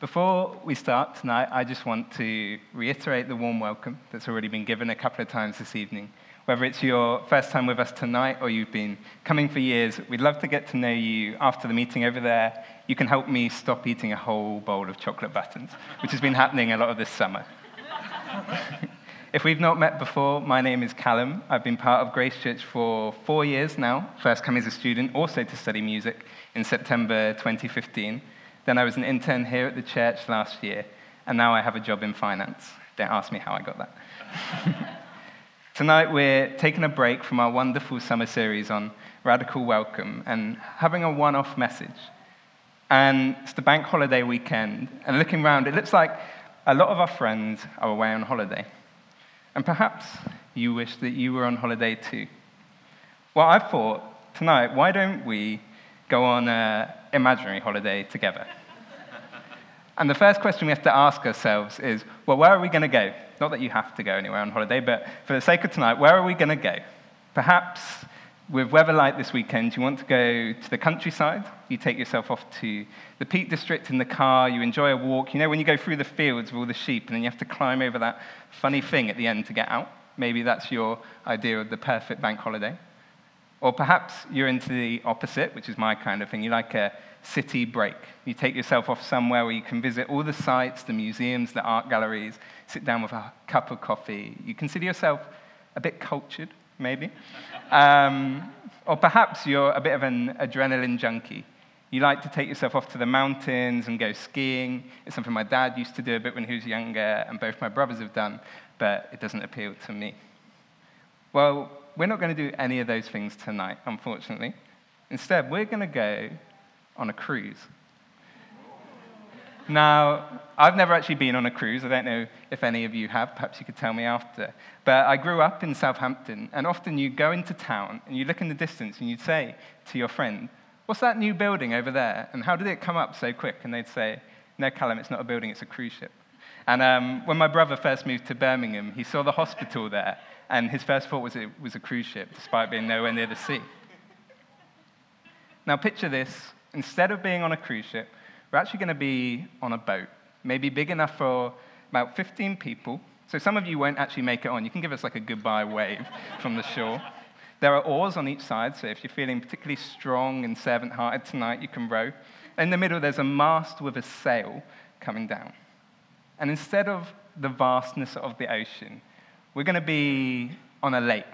Before we start tonight, I just want to reiterate the warm welcome that's already been given a couple of times this evening. Whether it's your first time with us tonight or you've been coming for years, we'd love to get to know you after the meeting over there. You can help me stop eating a whole bowl of chocolate buttons, which has been happening a lot of this summer. if we've not met before, my name is Callum. I've been part of Grace Church for four years now, first coming as a student, also to study music in September 2015. Then I was an intern here at the church last year, and now I have a job in finance. Don't ask me how I got that. Tonight we're taking a break from our wonderful summer series on radical welcome and having a one off message. And it's the bank holiday weekend, and looking around, it looks like a lot of our friends are away on holiday. And perhaps you wish that you were on holiday too. Well, I thought tonight, why don't we go on an imaginary holiday together? And the first question we have to ask ourselves is well, where are we going to go? Not that you have to go anywhere on holiday, but for the sake of tonight, where are we going to go? Perhaps with weather like this weekend, you want to go to the countryside. You take yourself off to the Peak District in the car. You enjoy a walk. You know, when you go through the fields with all the sheep and then you have to climb over that funny thing at the end to get out? Maybe that's your idea of the perfect bank holiday. Or perhaps you're into the opposite, which is my kind of thing. You like a city break. You take yourself off somewhere where you can visit all the sites, the museums, the art galleries, sit down with a cup of coffee. You consider yourself a bit cultured, maybe. Um, or perhaps you're a bit of an adrenaline junkie. You like to take yourself off to the mountains and go skiing. It's something my dad used to do a bit when he was younger, and both my brothers have done, but it doesn't appeal to me. Well, we're not going to do any of those things tonight, unfortunately. Instead, we're going to go on a cruise. Now, I've never actually been on a cruise. I don't know if any of you have. Perhaps you could tell me after. But I grew up in Southampton, and often you go into town and you look in the distance and you'd say to your friend, What's that new building over there? And how did it come up so quick? And they'd say, No, Callum, it's not a building, it's a cruise ship. And um, when my brother first moved to Birmingham, he saw the hospital there, and his first thought was it was a cruise ship, despite being nowhere near the sea. Now, picture this instead of being on a cruise ship, we're actually going to be on a boat, maybe big enough for about 15 people. So some of you won't actually make it on. You can give us like a goodbye wave from the shore. There are oars on each side, so if you're feeling particularly strong and servant hearted tonight, you can row. In the middle, there's a mast with a sail coming down. And instead of the vastness of the ocean, we're going to be on a lake.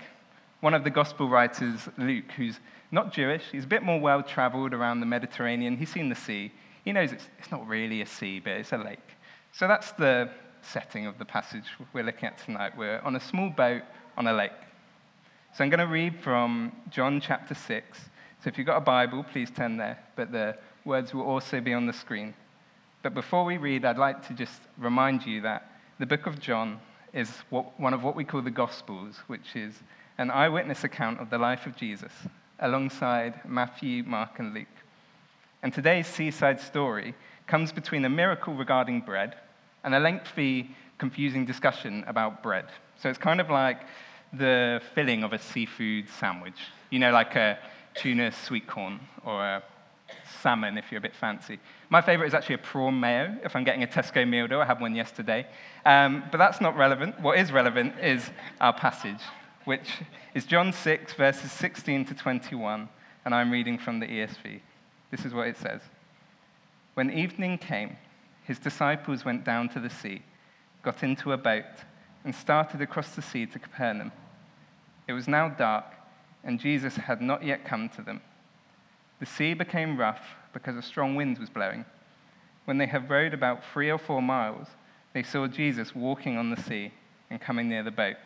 One of the gospel writers, Luke, who's not Jewish, he's a bit more well traveled around the Mediterranean, he's seen the sea. He knows it's, it's not really a sea, but it's a lake. So that's the setting of the passage we're looking at tonight. We're on a small boat on a lake. So I'm going to read from John chapter 6. So if you've got a Bible, please turn there, but the words will also be on the screen. But before we read, I'd like to just remind you that the book of John is what, one of what we call the Gospels, which is an eyewitness account of the life of Jesus, alongside Matthew, Mark, and Luke. And today's seaside story comes between a miracle regarding bread and a lengthy, confusing discussion about bread. So it's kind of like the filling of a seafood sandwich. You know, like a tuna sweet corn or a salmon if you're a bit fancy. My favorite is actually a prawn mayo if I'm getting a Tesco meal deal. I had one yesterday. Um, but that's not relevant. What is relevant is our passage, which is John 6, verses 16 to 21. And I'm reading from the ESV. This is what it says When evening came, his disciples went down to the sea, got into a boat, and started across the sea to Capernaum. It was now dark, and Jesus had not yet come to them. The sea became rough because a strong wind was blowing. When they had rowed about three or four miles, they saw Jesus walking on the sea and coming near the boat,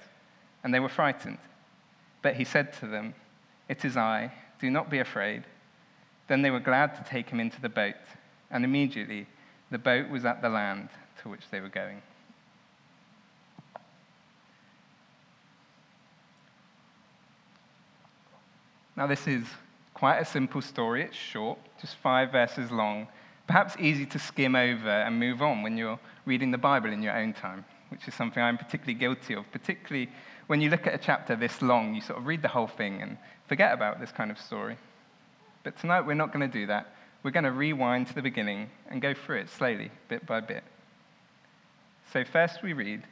and they were frightened. But he said to them, It is I, do not be afraid. Then they were glad to take him into the boat, and immediately the boat was at the land to which they were going. Now, this is quite a simple story. It's short, just five verses long, perhaps easy to skim over and move on when you're reading the Bible in your own time, which is something I'm particularly guilty of. Particularly when you look at a chapter this long, you sort of read the whole thing and forget about this kind of story. But tonight we're not going to do that. we're going to rewind to the beginning and go through it slowly, bit by bit. So, first we read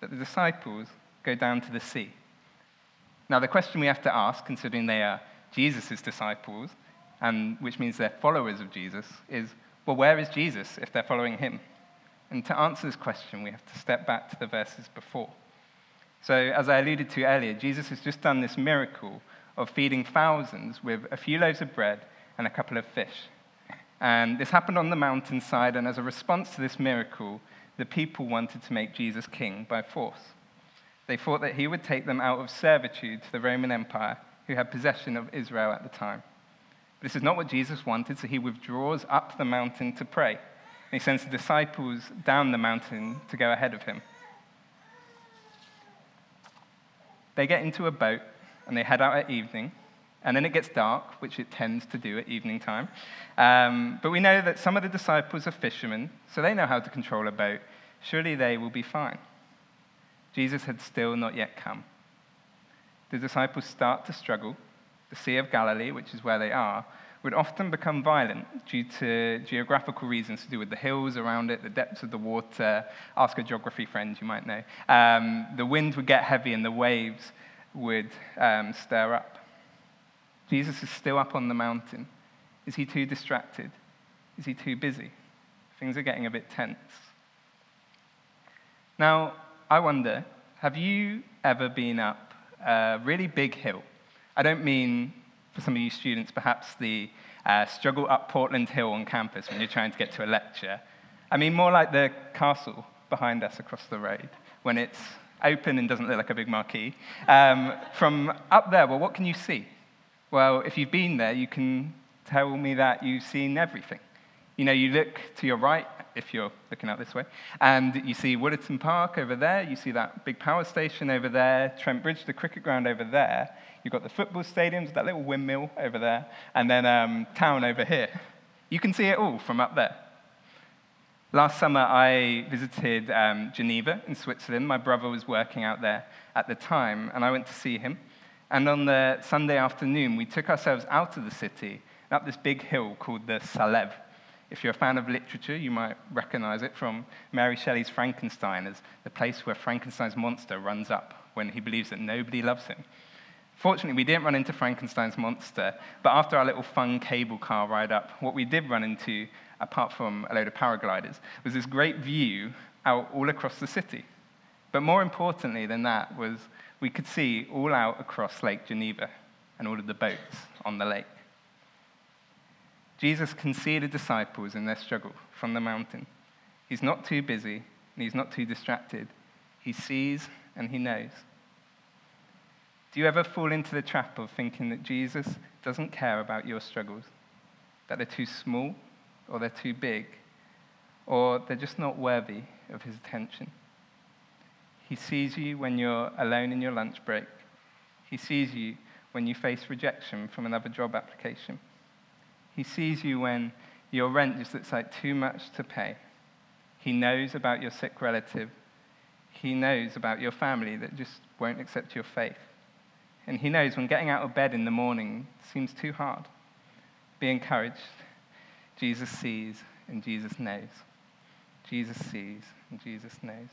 that the disciples go down to the sea. Now, the question we have to ask, considering they are Jesus' disciples, and which means they're followers of Jesus, is well, where is Jesus if they're following him? And to answer this question, we have to step back to the verses before. So, as I alluded to earlier, Jesus has just done this miracle of feeding thousands with a few loaves of bread and a couple of fish. And this happened on the mountainside, and as a response to this miracle, the people wanted to make Jesus king by force. They thought that he would take them out of servitude to the Roman Empire, who had possession of Israel at the time. This is not what Jesus wanted, so he withdraws up the mountain to pray. And he sends the disciples down the mountain to go ahead of him. They get into a boat and they head out at evening. And then it gets dark, which it tends to do at evening time. Um, but we know that some of the disciples are fishermen, so they know how to control a boat. Surely they will be fine. Jesus had still not yet come. The disciples start to struggle. The Sea of Galilee, which is where they are, would often become violent due to geographical reasons to do with the hills around it, the depths of the water. Ask a geography friend, you might know. Um, the wind would get heavy and the waves would um, stir up. Jesus is still up on the mountain. Is he too distracted? Is he too busy? Things are getting a bit tense. Now, I wonder have you ever been up a really big hill? I don't mean for some of you students, perhaps the uh, struggle up Portland Hill on campus when you're trying to get to a lecture. I mean, more like the castle behind us across the road when it's open and doesn't look like a big marquee. Um, from up there, well, what can you see? Well, if you've been there, you can tell me that you've seen everything. You know, you look to your right, if you're looking out this way, and you see Wollaton Park over there, you see that big power station over there, Trent Bridge, the cricket ground over there, You've got the football stadiums, that little windmill over there, and then um, town over here. You can see it all from up there. Last summer, I visited um, Geneva in Switzerland. My brother was working out there at the time, and I went to see him. And on the Sunday afternoon, we took ourselves out of the city up this big hill called the Salève. If you're a fan of literature, you might recognize it from Mary Shelley's Frankenstein as the place where Frankenstein's monster runs up when he believes that nobody loves him. Fortunately, we didn't run into Frankenstein's monster, but after our little fun cable car ride up, what we did run into, apart from a load of paragliders, was this great view out all across the city. But more importantly than that was we could see all out across Lake Geneva and all of the boats on the lake. Jesus can see the disciples in their struggle from the mountain. He's not too busy and he's not too distracted. He sees and he knows. Do you ever fall into the trap of thinking that Jesus doesn't care about your struggles? That they're too small, or they're too big, or they're just not worthy of his attention? He sees you when you're alone in your lunch break. He sees you when you face rejection from another job application. He sees you when your rent just looks like too much to pay. He knows about your sick relative. He knows about your family that just won't accept your faith. And He knows when getting out of bed in the morning seems too hard. Be encouraged. Jesus sees and Jesus knows. Jesus sees and Jesus knows.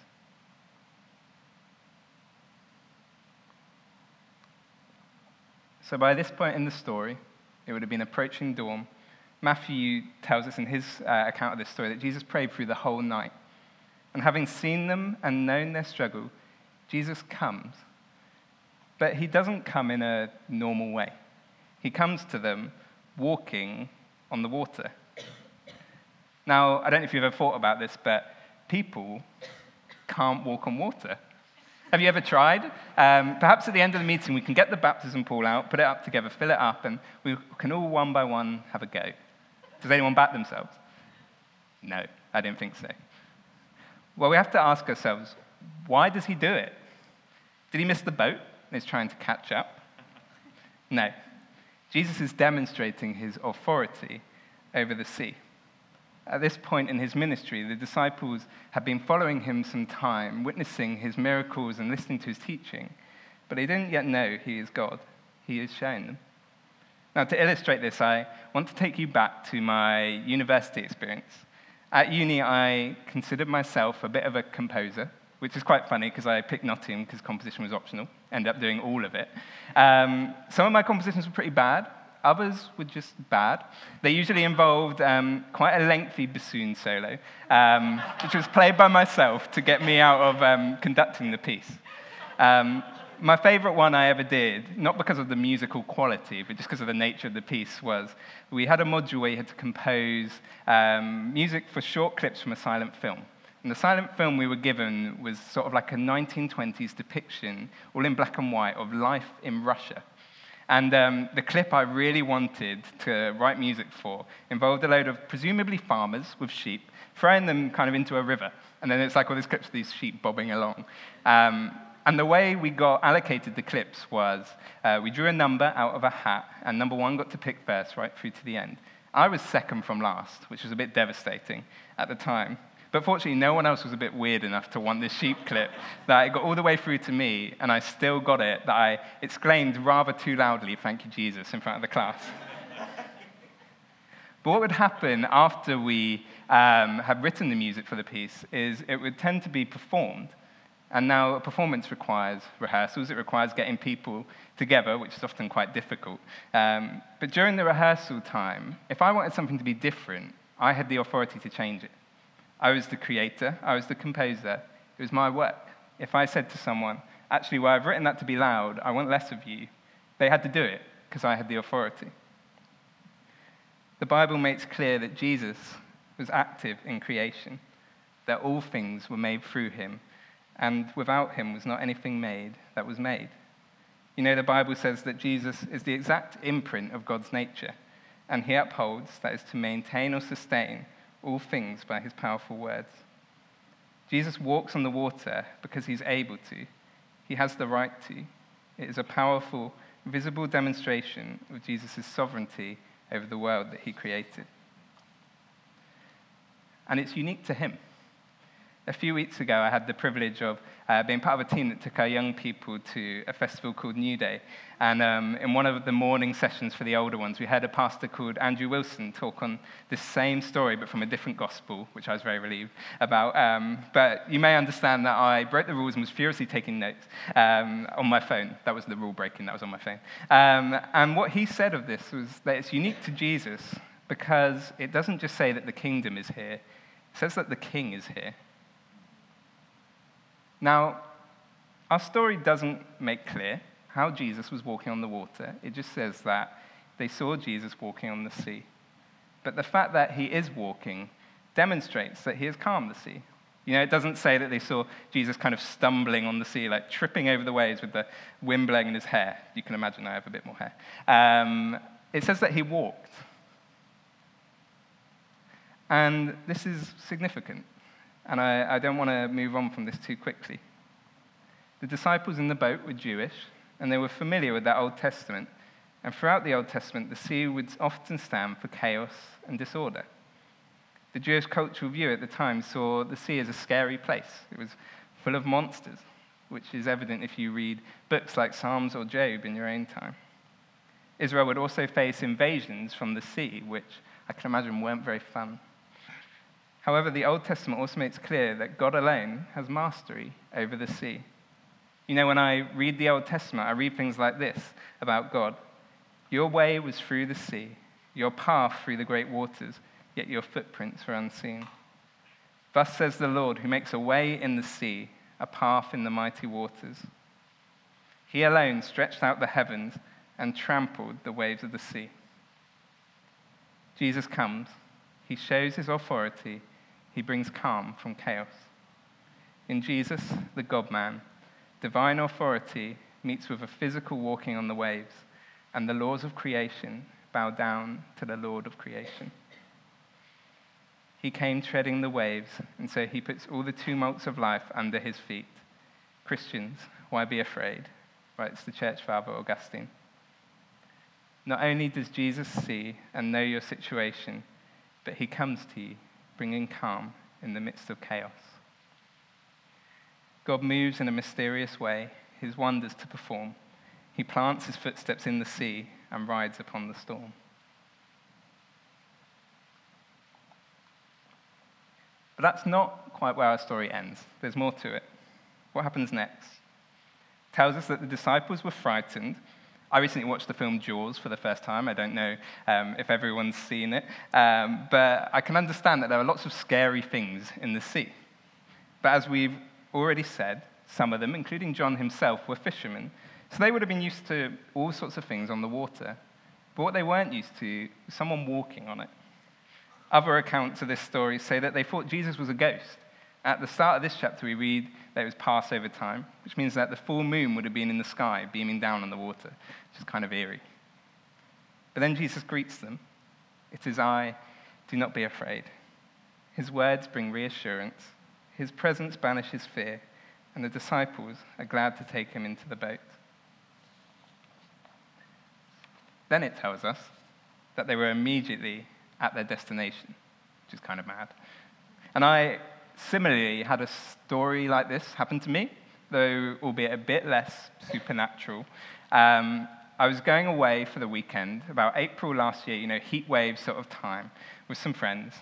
So, by this point in the story, it would have been approaching dawn. Matthew tells us in his uh, account of this story that Jesus prayed through the whole night. And having seen them and known their struggle, Jesus comes but he doesn't come in a normal way. He comes to them walking on the water. Now, I don't know if you've ever thought about this, but people can't walk on water. Have you ever tried? Um, perhaps at the end of the meeting, we can get the baptism pool out, put it up together, fill it up, and we can all one by one have a go. Does anyone bat themselves? No, I didn't think so. Well, we have to ask ourselves why does he do it? Did he miss the boat? And is trying to catch up. No. Jesus is demonstrating his authority over the sea. At this point in his ministry, the disciples had been following him some time, witnessing his miracles and listening to his teaching, but they didn't yet know he is God. He is shown them. Now, to illustrate this, I want to take you back to my university experience. At uni, I considered myself a bit of a composer, which is quite funny because I picked Nottingham because composition was optional, ended up doing all of it. Um, some of my compositions were pretty bad, others were just bad. They usually involved um, quite a lengthy bassoon solo, um, which was played by myself to get me out of um, conducting the piece. Um, my favorite one I ever did, not because of the musical quality, but just because of the nature of the piece, was we had a module where you had to compose um, music for short clips from a silent film. And the silent film we were given was sort of like a 1920s depiction, all in black and white, of life in Russia. And um, the clip I really wanted to write music for involved a load of presumably farmers with sheep throwing them kind of into a river. And then it's like all these clips of these sheep bobbing along. Um, and the way we got allocated the clips was uh, we drew a number out of a hat, and number one got to pick first right through to the end. I was second from last, which was a bit devastating at the time. But fortunately, no one else was a bit weird enough to want this sheep clip that it got all the way through to me, and I still got it, that I exclaimed rather too loudly, Thank you, Jesus, in front of the class. but what would happen after we um, had written the music for the piece is it would tend to be performed. And now a performance requires rehearsals, it requires getting people together, which is often quite difficult. Um, but during the rehearsal time, if I wanted something to be different, I had the authority to change it. I was the creator, I was the composer, it was my work. If I said to someone, actually, well, I've written that to be loud, I want less of you, they had to do it because I had the authority. The Bible makes clear that Jesus was active in creation, that all things were made through him, and without him was not anything made that was made. You know, the Bible says that Jesus is the exact imprint of God's nature, and he upholds, that is, to maintain or sustain all things by his powerful words. Jesus walks on the water because he's able to. He has the right to. It is a powerful, visible demonstration of Jesus' sovereignty over the world that he created. And it's unique to him a few weeks ago, I had the privilege of uh, being part of a team that took our young people to a festival called New Day. And um, in one of the morning sessions for the older ones, we heard a pastor called Andrew Wilson talk on this same story, but from a different gospel, which I was very relieved about. Um, but you may understand that I broke the rules and was furiously taking notes um, on my phone. That was the rule breaking, that was on my phone. Um, and what he said of this was that it's unique to Jesus because it doesn't just say that the kingdom is here, it says that the king is here. Now, our story doesn't make clear how Jesus was walking on the water. It just says that they saw Jesus walking on the sea. But the fact that he is walking demonstrates that he has calmed the sea. You know, it doesn't say that they saw Jesus kind of stumbling on the sea, like tripping over the waves with the wind blowing in his hair. You can imagine I have a bit more hair. Um, it says that he walked. And this is significant and I, I don't want to move on from this too quickly. The disciples in the boat were Jewish, and they were familiar with that Old Testament. And throughout the Old Testament, the sea would often stand for chaos and disorder. The Jewish cultural view at the time saw the sea as a scary place. It was full of monsters, which is evident if you read books like Psalms or Job in your own time. Israel would also face invasions from the sea, which I can imagine weren't very fun. However, the Old Testament also makes clear that God alone has mastery over the sea. You know, when I read the Old Testament, I read things like this about God Your way was through the sea, your path through the great waters, yet your footprints were unseen. Thus says the Lord, who makes a way in the sea, a path in the mighty waters. He alone stretched out the heavens and trampled the waves of the sea. Jesus comes, he shows his authority he brings calm from chaos. In Jesus, the God man, divine authority meets with a physical walking on the waves, and the laws of creation bow down to the Lord of creation. He came treading the waves, and so he puts all the tumults of life under his feet. Christians, why be afraid? writes the church father Augustine. Not only does Jesus see and know your situation, but he comes to you bringing calm in the midst of chaos. God moves in a mysterious way, his wonders to perform. He plants his footsteps in the sea, and rides upon the storm. But that's not quite where our story ends. There's more to it. What happens next? It tells us that the disciples were frightened. I recently watched the film Jaws for the first time. I don't know um, if everyone's seen it, um, but I can understand that there are lots of scary things in the sea. But as we've already said, some of them, including John himself, were fishermen. So they would have been used to all sorts of things on the water. But what they weren't used to someone walking on it. Other accounts of this story say that they thought Jesus was a ghost. At the start of this chapter, we read that it was Passover time, which means that the full moon would have been in the sky, beaming down on the water, which is kind of eerie. But then Jesus greets them It is I, do not be afraid. His words bring reassurance, his presence banishes fear, and the disciples are glad to take him into the boat. Then it tells us that they were immediately at their destination, which is kind of mad. And I similarly had a story like this happen to me, though albeit a bit less supernatural. Um, I was going away for the weekend, about April last year, you know, heat wave sort of time, with some friends.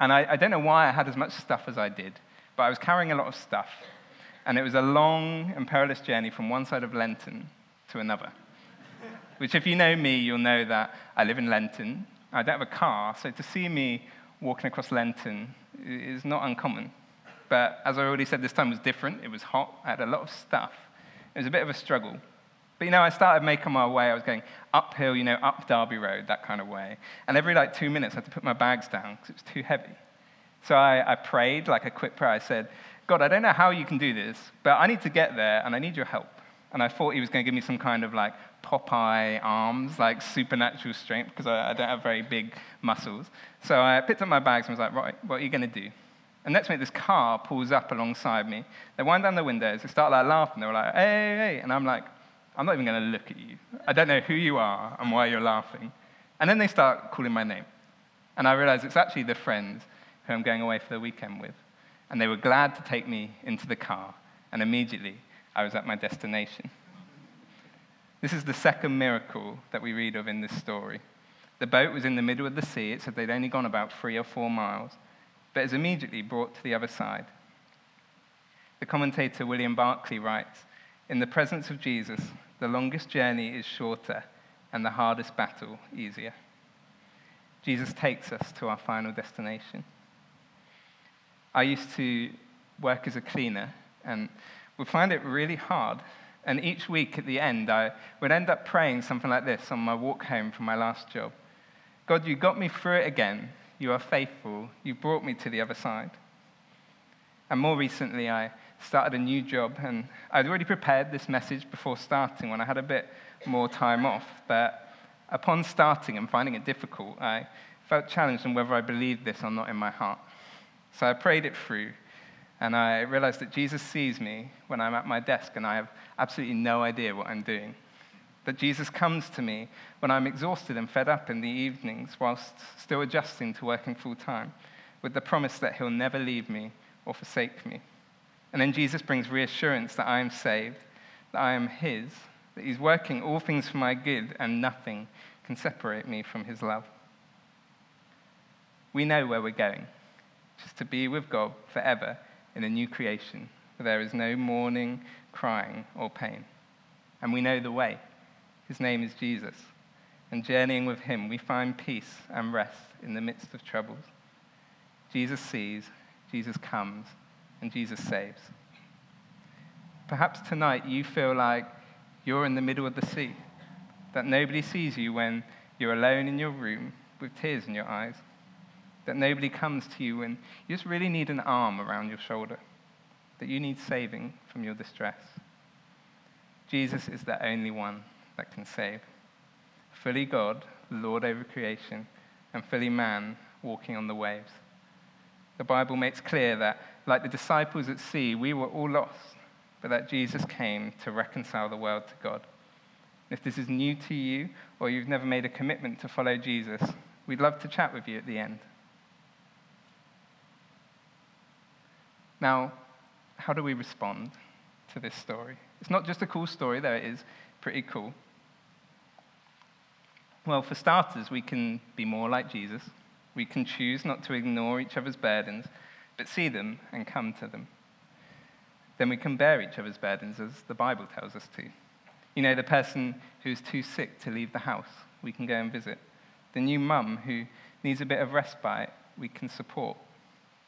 And I, I don't know why I had as much stuff as I did, but I was carrying a lot of stuff. And it was a long and perilous journey from one side of Lenton to another. Which, if you know me, you'll know that I live in Lenton, I don't have a car, so to see me walking across Lenton is not uncommon. But as I already said, this time was different. It was hot. I had a lot of stuff. It was a bit of a struggle. But you know, I started making my way. I was going uphill, you know, up Derby Road, that kind of way. And every like two minutes, I had to put my bags down because it was too heavy. So I, I prayed, like a quick prayer. I said, God, I don't know how you can do this, but I need to get there and I need your help. And I thought he was going to give me some kind of like Popeye arms, like supernatural strength, because I, I, don't have very big muscles. So I picked up my bags and was like, right, what are you going to do? And next minute, this car pulls up alongside me. They wind down the windows. They start like laughing. They were like, hey, hey, hey. And I'm like, I'm not even going to look at you. I don't know who you are and why you're laughing. And then they start calling my name. And I realize it's actually the friends who I'm going away for the weekend with. And they were glad to take me into the car. And immediately, I was at my destination. This is the second miracle that we read of in this story. The boat was in the middle of the sea. It said they'd only gone about three or four miles, but is immediately brought to the other side. The commentator William Barclay writes In the presence of Jesus, the longest journey is shorter and the hardest battle easier. Jesus takes us to our final destination. I used to work as a cleaner and would find it really hard and each week at the end, I would end up praying something like this on my walk home from my last job God, you got me through it again. You are faithful. You brought me to the other side. And more recently, I started a new job, and I'd already prepared this message before starting when I had a bit more time off. But upon starting and finding it difficult, I felt challenged on whether I believed this or not in my heart. So I prayed it through and I realized that Jesus sees me when I'm at my desk and I have absolutely no idea what I'm doing. That Jesus comes to me when I'm exhausted and fed up in the evenings whilst still adjusting to working full time, with the promise that he'll never leave me or forsake me. And then Jesus brings reassurance that I am saved, that I am his, that he's working all things for my good, and nothing can separate me from his love. We know where we're going, just to be with God forever in a new creation where there is no mourning, crying, or pain. And we know the way. His name is Jesus. And journeying with him, we find peace and rest in the midst of troubles. Jesus sees, Jesus comes, and Jesus saves. Perhaps tonight you feel like you're in the middle of the sea, that nobody sees you when you're alone in your room with tears in your eyes that nobody comes to you when you just really need an arm around your shoulder, that you need saving from your distress. Jesus is the only one that can save. Fully God, Lord over creation, and fully man walking on the waves. The Bible makes clear that, like the disciples at sea, we were all lost, but that Jesus came to reconcile the world to God. If this is new to you, or you've never made a commitment to follow Jesus, we'd love to chat with you at the end. Now, how do we respond to this story? It's not just a cool story, though it is pretty cool. Well, for starters, we can be more like Jesus. We can choose not to ignore each other's burdens, but see them and come to them. Then we can bear each other's burdens as the Bible tells us to. You know, the person who's too sick to leave the house, we can go and visit. The new mum who needs a bit of respite, we can support.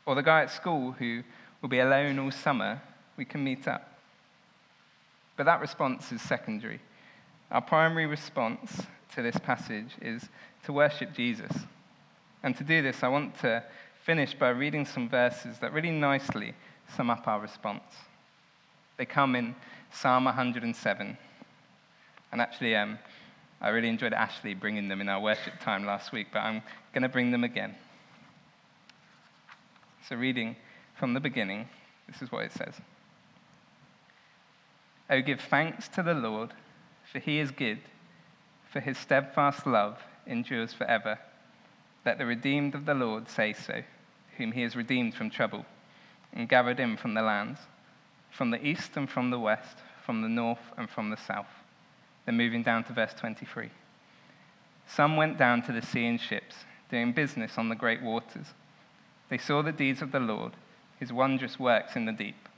Or the guy at school who will be alone all summer, we can meet up. But that response is secondary. Our primary response to this passage is to worship Jesus. And to do this, I want to finish by reading some verses that really nicely sum up our response. They come in Psalm 107. And actually, um, I really enjoyed Ashley bringing them in our worship time last week, but I'm going to bring them again. So, reading from the beginning, this is what it says Oh, give thanks to the Lord, for he is good, for his steadfast love endures forever. Let the redeemed of the Lord say so, whom he has redeemed from trouble and gathered in from the lands, from the east and from the west, from the north and from the south. Then moving down to verse 23. Some went down to the sea in ships, doing business on the great waters. They saw the deeds of the Lord, his wondrous works in the deep.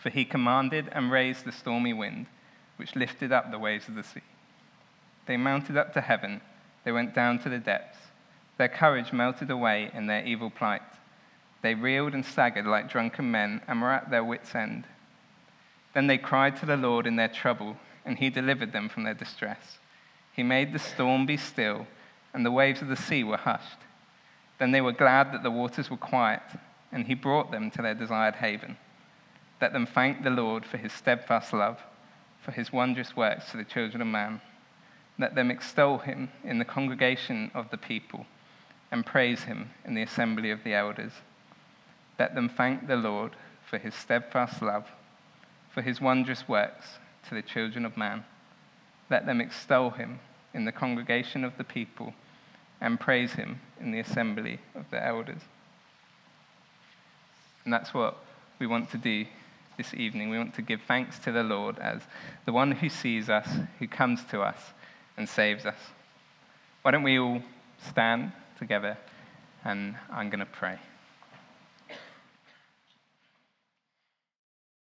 For he commanded and raised the stormy wind, which lifted up the waves of the sea. They mounted up to heaven, they went down to the depths. Their courage melted away in their evil plight. They reeled and staggered like drunken men and were at their wits' end. Then they cried to the Lord in their trouble, and he delivered them from their distress. He made the storm be still, and the waves of the sea were hushed. Then they were glad that the waters were quiet, and he brought them to their desired haven. Let them thank the Lord for his steadfast love, for his wondrous works to the children of man. Let them extol him in the congregation of the people and praise him in the assembly of the elders. Let them thank the Lord for his steadfast love, for his wondrous works to the children of man. Let them extol him in the congregation of the people and praise him in the assembly of the elders. And that's what we want to do this evening. We want to give thanks to the Lord as the one who sees us, who comes to us and saves us. Why don't we all stand together and I'm going to pray.